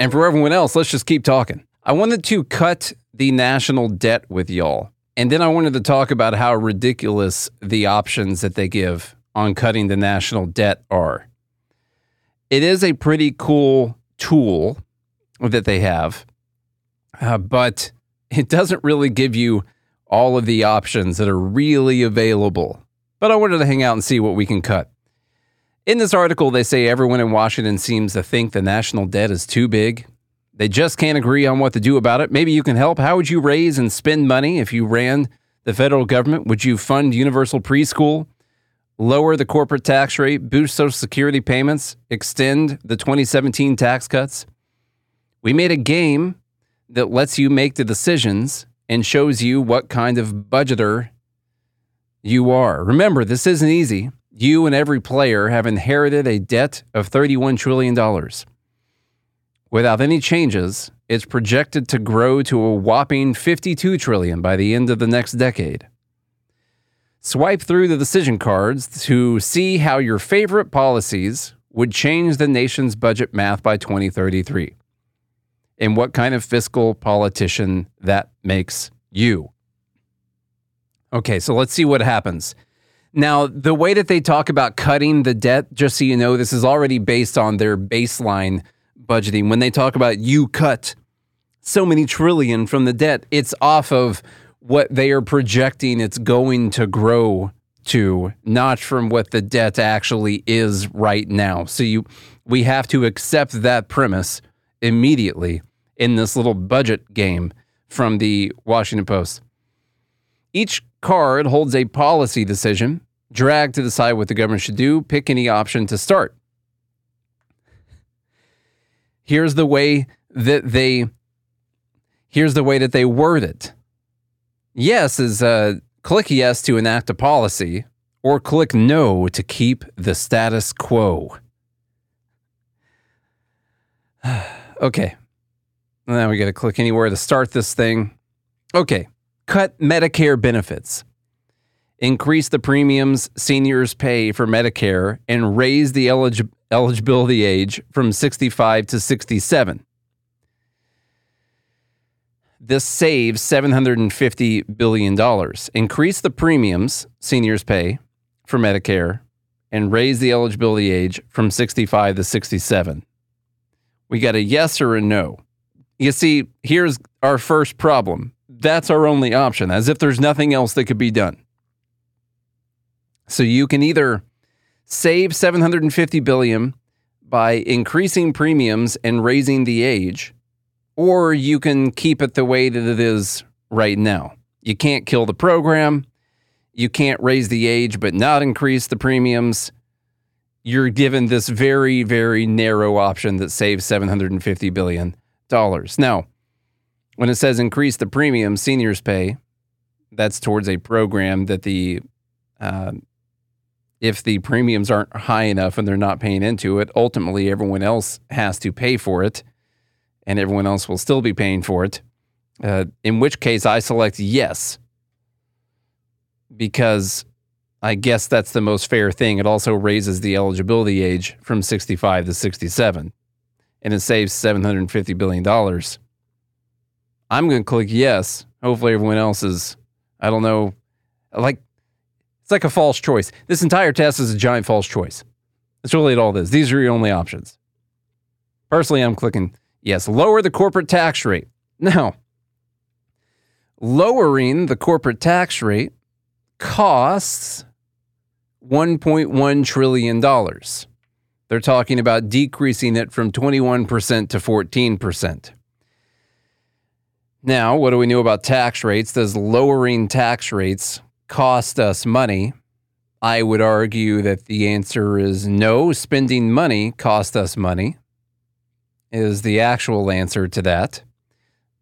And for everyone else, let's just keep talking. I wanted to cut the national debt with y'all. And then I wanted to talk about how ridiculous the options that they give on cutting the national debt are. It is a pretty cool tool that they have, uh, but it doesn't really give you all of the options that are really available. But I wanted to hang out and see what we can cut. In this article, they say everyone in Washington seems to think the national debt is too big. They just can't agree on what to do about it. Maybe you can help. How would you raise and spend money if you ran the federal government? Would you fund universal preschool, lower the corporate tax rate, boost Social Security payments, extend the 2017 tax cuts? We made a game that lets you make the decisions and shows you what kind of budgeter you are. Remember, this isn't easy you and every player have inherited a debt of $31 trillion. Without any changes, it's projected to grow to a whopping 52 trillion by the end of the next decade. Swipe through the decision cards to see how your favorite policies would change the nation's budget math by 2033 and what kind of fiscal politician that makes you. Okay, so let's see what happens now, the way that they talk about cutting the debt, just so you know, this is already based on their baseline budgeting. When they talk about you cut so many trillion from the debt, it's off of what they are projecting it's going to grow to, not from what the debt actually is right now. So you we have to accept that premise immediately in this little budget game from the Washington Post. Each card holds a policy decision drag to decide what the government should do, pick any option to start. Here's the way that they here's the way that they word it. Yes is uh, click yes to enact a policy, or click no to keep the status quo. okay. Now we got to click anywhere to start this thing. Okay. Cut Medicare benefits increase the premiums seniors pay for Medicare and raise the elig- eligibility age from 65 to 67. This saves $750 billion. Increase the premiums seniors pay for Medicare and raise the eligibility age from 65 to 67. We got a yes or a no. You see, here's our first problem. That's our only option, as if there's nothing else that could be done. So you can either save 750 billion by increasing premiums and raising the age, or you can keep it the way that it is right now. You can't kill the program. You can't raise the age but not increase the premiums. You're given this very, very narrow option that saves $750 billion. Now, when it says increase the premium seniors pay, that's towards a program that the uh, if the premiums aren't high enough and they're not paying into it, ultimately everyone else has to pay for it and everyone else will still be paying for it. Uh, in which case, I select yes because I guess that's the most fair thing. It also raises the eligibility age from 65 to 67 and it saves $750 billion. I'm going to click yes. Hopefully, everyone else is, I don't know, like it's like a false choice. This entire test is a giant false choice. That's really all this. These are your only options. Personally, I'm clicking yes, lower the corporate tax rate. Now, lowering the corporate tax rate costs $1.1 trillion. They're talking about decreasing it from 21% to 14%. Now, what do we know about tax rates? Does lowering tax rates cost us money? I would argue that the answer is no. Spending money cost us money, is the actual answer to that.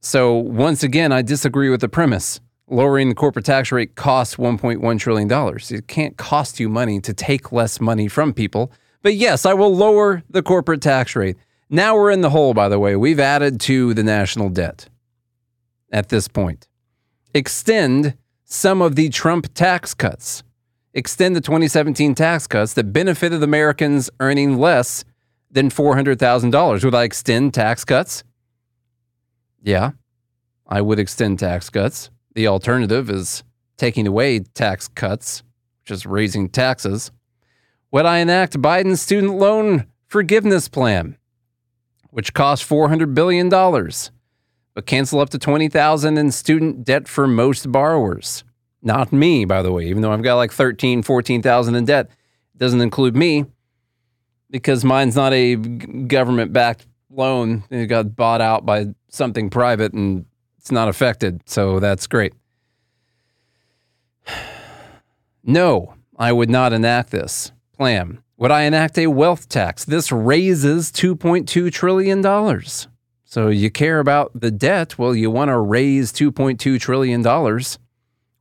So, once again, I disagree with the premise. Lowering the corporate tax rate costs $1.1 trillion. It can't cost you money to take less money from people. But yes, I will lower the corporate tax rate. Now we're in the hole, by the way. We've added to the national debt at this point. Extend some of the Trump tax cuts, extend the 2017 tax cuts that benefited Americans earning less than $400,000. Would I extend tax cuts? Yeah, I would extend tax cuts. The alternative is taking away tax cuts, which is raising taxes. Would I enact Biden's student loan forgiveness plan, which costs $400 billion, but cancel up to 20000 in student debt for most borrowers? Not me, by the way, even though I've got like 13, 14,000 in debt. It doesn't include me because mine's not a government backed loan. It got bought out by something private and it's not affected. So that's great. No, I would not enact this plan. Would I enact a wealth tax? This raises $2.2 trillion. So you care about the debt. Well, you want to raise $2.2 trillion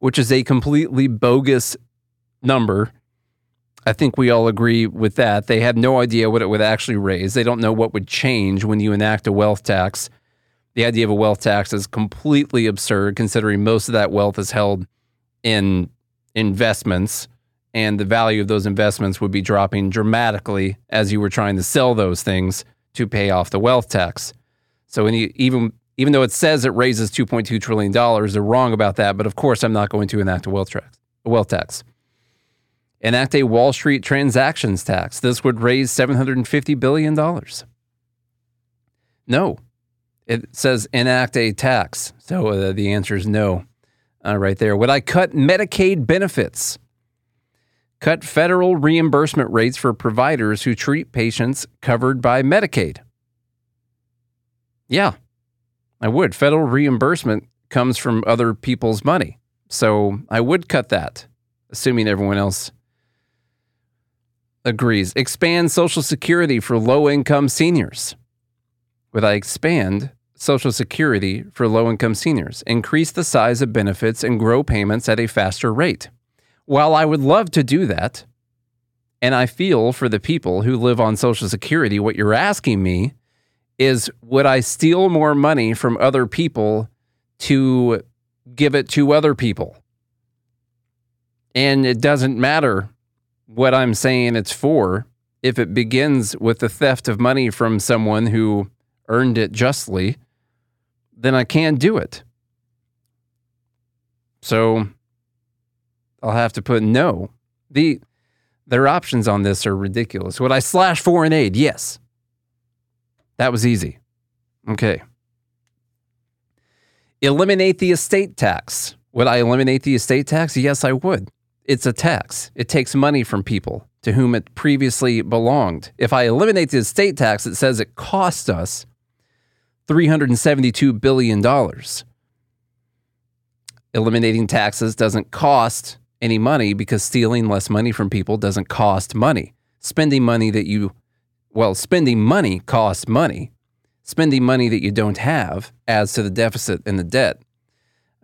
which is a completely bogus number. I think we all agree with that. They have no idea what it would actually raise. They don't know what would change when you enact a wealth tax. The idea of a wealth tax is completely absurd considering most of that wealth is held in investments and the value of those investments would be dropping dramatically as you were trying to sell those things to pay off the wealth tax. So even even though it says it raises $2.2 trillion, they're wrong about that. But of course, I'm not going to enact a wealth tax. A wealth tax. Enact a Wall Street transactions tax. This would raise $750 billion. No. It says enact a tax. So uh, the answer is no, uh, right there. Would I cut Medicaid benefits? Cut federal reimbursement rates for providers who treat patients covered by Medicaid. Yeah, I would. Federal reimbursement comes from other people's money. So I would cut that, assuming everyone else agrees. Expand Social Security for low income seniors. Would I expand Social Security for low income seniors? Increase the size of benefits and grow payments at a faster rate. While I would love to do that, and I feel for the people who live on Social Security, what you're asking me is would I steal more money from other people to give it to other people? And it doesn't matter what I'm saying it's for if it begins with the theft of money from someone who earned it justly, then I can't do it. So I'll have to put no. The their options on this are ridiculous. Would I slash foreign aid? Yes. That was easy. Okay. Eliminate the estate tax. Would I eliminate the estate tax? Yes, I would. It's a tax. It takes money from people to whom it previously belonged. If I eliminate the estate tax, it says it cost us $372 billion. Eliminating taxes doesn't cost any money because stealing less money from people doesn't cost money. Spending money that you well, spending money costs money. Spending money that you don't have adds to the deficit and the debt.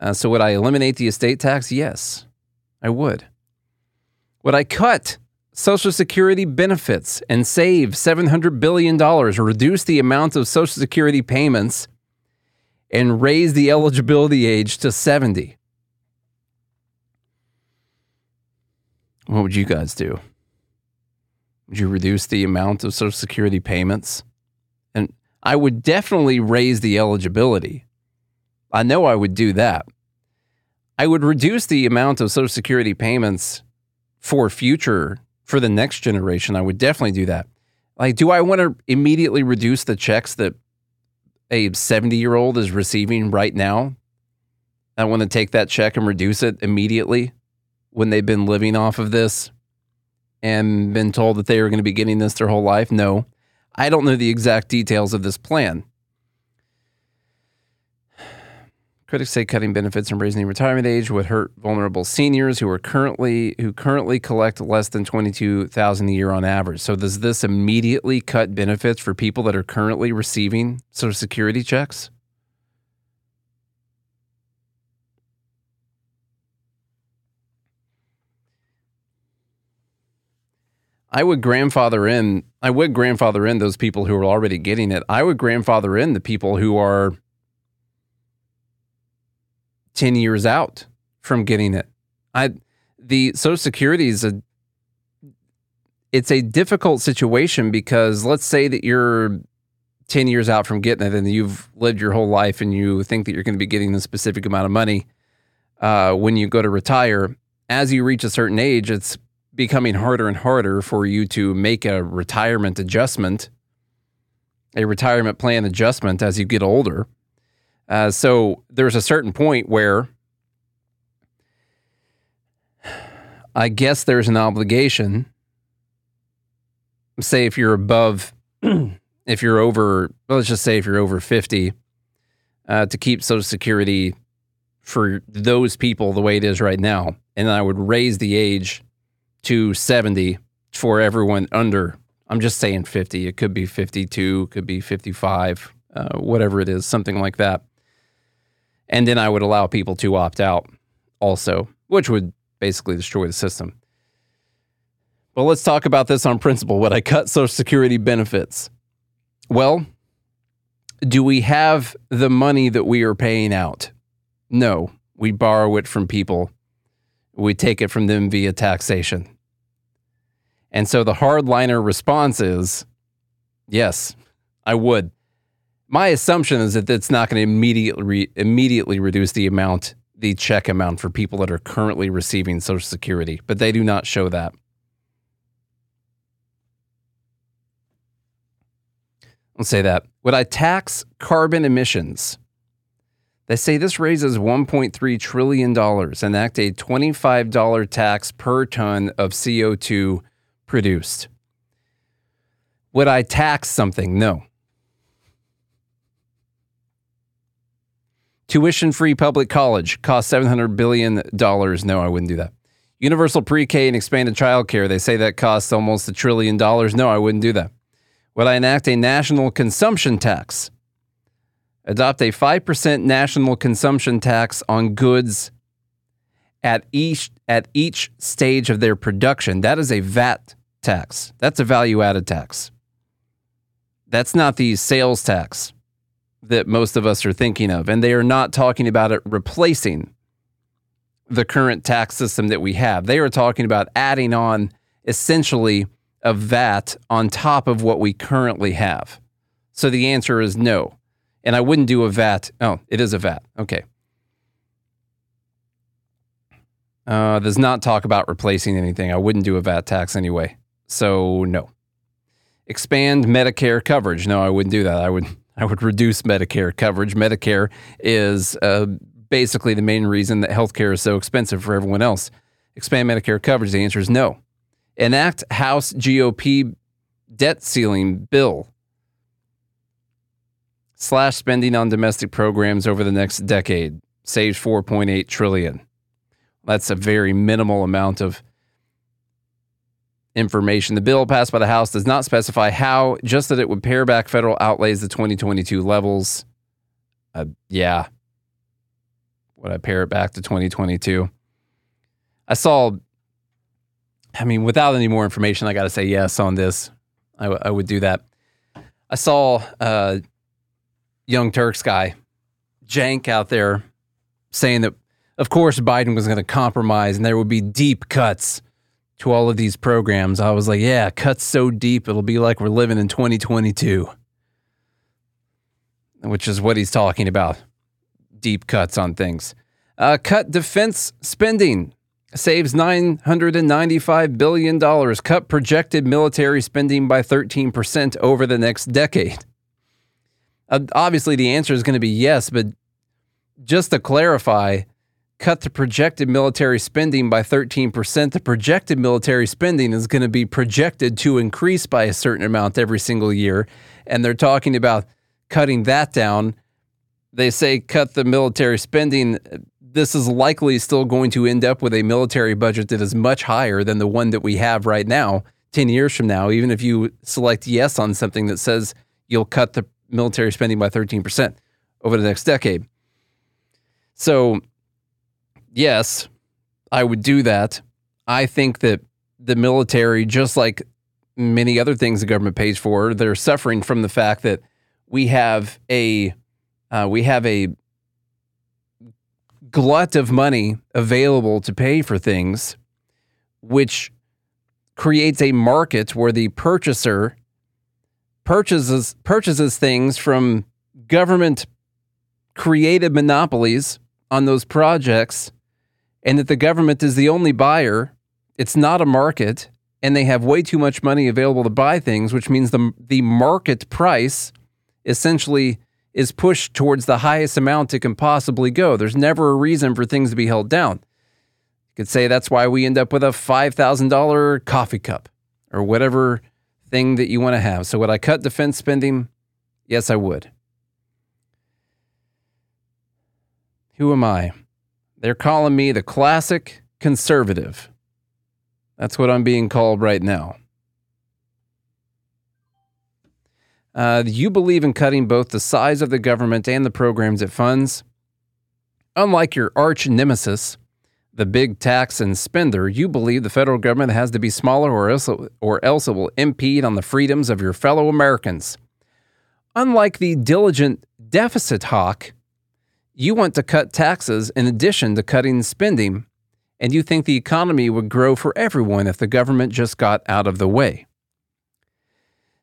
Uh, so, would I eliminate the estate tax? Yes, I would. Would I cut Social Security benefits and save $700 billion, reduce the amount of Social Security payments and raise the eligibility age to 70? What would you guys do? Would you reduce the amount of Social Security payments? And I would definitely raise the eligibility. I know I would do that. I would reduce the amount of Social Security payments for future, for the next generation. I would definitely do that. Like, do I want to immediately reduce the checks that a 70 year old is receiving right now? I want to take that check and reduce it immediately when they've been living off of this and been told that they were going to be getting this their whole life? No. I don't know the exact details of this plan. Critics say cutting benefits and raising the retirement age would hurt vulnerable seniors who are currently who currently collect less than twenty two thousand a year on average. So does this immediately cut benefits for people that are currently receiving Social Security checks? I would grandfather in. I would grandfather in those people who are already getting it. I would grandfather in the people who are ten years out from getting it. I the Social Security is a it's a difficult situation because let's say that you're 10 years out from getting it and you've lived your whole life and you think that you're going to be getting a specific amount of money uh, when you go to retire. As you reach a certain age, it's becoming harder and harder for you to make a retirement adjustment, a retirement plan adjustment as you get older. Uh, so there's a certain point where I guess there's an obligation. Say if you're above, if you're over, let's just say if you're over 50, uh, to keep Social Security for those people the way it is right now. And I would raise the age to 70 for everyone under, I'm just saying 50. It could be 52, could be 55, uh, whatever it is, something like that. And then I would allow people to opt out also, which would basically destroy the system. But let's talk about this on principle. Would I cut Social Security benefits? Well, do we have the money that we are paying out? No, we borrow it from people. We take it from them via taxation. And so the hardliner response is yes, I would. My assumption is that it's not going to immediately immediately reduce the amount, the check amount for people that are currently receiving Social Security, but they do not show that. Let's say that. Would I tax carbon emissions? They say this raises $1.3 trillion, enact a $25 tax per ton of CO2 produced. Would I tax something? No. Tuition free public college costs $700 billion. No, I wouldn't do that. Universal pre K and expanded childcare, they say that costs almost a trillion dollars. No, I wouldn't do that. Would I enact a national consumption tax? Adopt a 5% national consumption tax on goods at each at each stage of their production. That is a VAT tax. That's a value added tax. That's not the sales tax that most of us are thinking of. And they are not talking about it replacing the current tax system that we have. They are talking about adding on essentially a VAT on top of what we currently have. So the answer is no. And I wouldn't do a VAT. Oh, it is a VAT. Okay. Uh, does not talk about replacing anything. I wouldn't do a VAT tax anyway. So no. Expand Medicare coverage. No, I wouldn't do that. I would I would reduce Medicare coverage. Medicare is uh, basically the main reason that healthcare is so expensive for everyone else. Expand Medicare coverage. The answer is no. Enact House GOP debt ceiling bill slash spending on domestic programs over the next decade saves 4.8 trillion. That's a very minimal amount of information. The bill passed by the House does not specify how, just that it would pare back federal outlays to 2022 levels. Uh, yeah. Would I pare it back to 2022? I saw, I mean, without any more information, I got to say yes on this. I, w- I would do that. I saw uh, Young Turks guy, Cenk out there saying that, of course, Biden was going to compromise and there would be deep cuts to all of these programs. I was like, yeah, cuts so deep, it'll be like we're living in 2022, which is what he's talking about deep cuts on things. Uh, cut defense spending saves $995 billion. Cut projected military spending by 13% over the next decade. Uh, obviously, the answer is going to be yes, but just to clarify, cut the projected military spending by 13%. The projected military spending is going to be projected to increase by a certain amount every single year. And they're talking about cutting that down. They say cut the military spending. This is likely still going to end up with a military budget that is much higher than the one that we have right now, 10 years from now, even if you select yes on something that says you'll cut the military spending by 13% over the next decade. So, yes, I would do that. I think that the military, just like many other things the government pays for, they're suffering from the fact that we have a uh, we have a glut of money available to pay for things, which creates a market where the purchaser purchases purchases things from government created monopolies on those projects and that the government is the only buyer. It's not a market and they have way too much money available to buy things which means the the market price essentially is pushed towards the highest amount it can possibly go. There's never a reason for things to be held down. You could say that's why we end up with a $5,000 coffee cup or whatever thing that you want to have. So, would I cut defense spending? Yes, I would. Who am I? They're calling me the classic conservative. That's what I'm being called right now. Uh, you believe in cutting both the size of the government and the programs it funds. Unlike your arch nemesis, the big tax and spender, you believe the federal government has to be smaller or else, or else it will impede on the freedoms of your fellow Americans. Unlike the diligent deficit hawk, you want to cut taxes in addition to cutting spending, and you think the economy would grow for everyone if the government just got out of the way.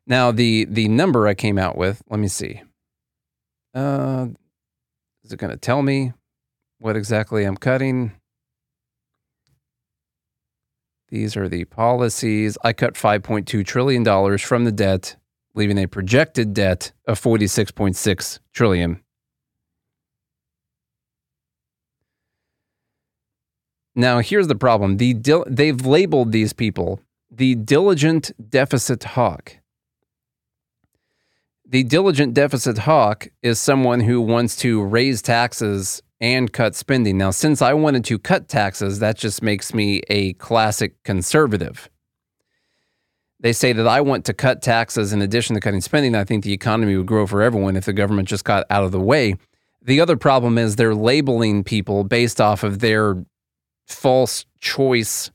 Now, the, the number I came out with, let me see. Uh, is it going to tell me what exactly I'm cutting? These are the policies. I cut $5.2 trillion from the debt, leaving a projected debt of 46.6 trillion. Now, here's the problem. The dil- they've labeled these people the diligent deficit hawk. The diligent deficit hawk is someone who wants to raise taxes and cut spending. Now, since I wanted to cut taxes, that just makes me a classic conservative. They say that I want to cut taxes in addition to cutting spending. I think the economy would grow for everyone if the government just got out of the way. The other problem is they're labeling people based off of their false choice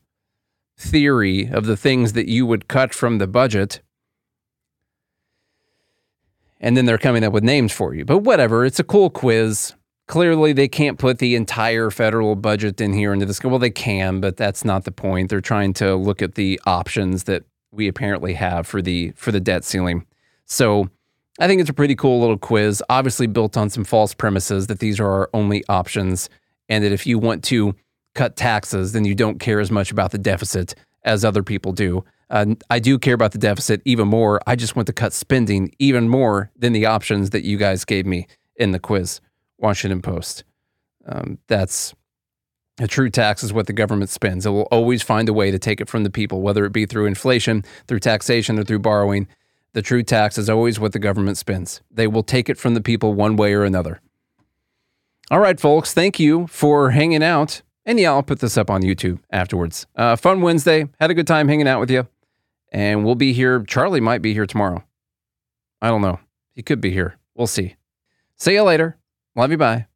theory of the things that you would cut from the budget. And then they're coming up with names for you. But whatever, it's a cool quiz clearly they can't put the entire federal budget in here into this. Well, they can, but that's not the point. They're trying to look at the options that we apparently have for the for the debt ceiling. So I think it's a pretty cool little quiz, obviously built on some false premises that these are our only options, and that if you want to cut taxes, then you don't care as much about the deficit as other people do. Uh, I do care about the deficit even more. I just want to cut spending even more than the options that you guys gave me in the quiz. Washington Post. Um, that's a true tax is what the government spends. It will always find a way to take it from the people, whether it be through inflation, through taxation, or through borrowing. The true tax is always what the government spends. They will take it from the people one way or another. All right, folks, thank you for hanging out. And yeah, I'll put this up on YouTube afterwards. Uh, fun Wednesday. Had a good time hanging out with you. And we'll be here. Charlie might be here tomorrow. I don't know. He could be here. We'll see. See you later. Love you. Bye.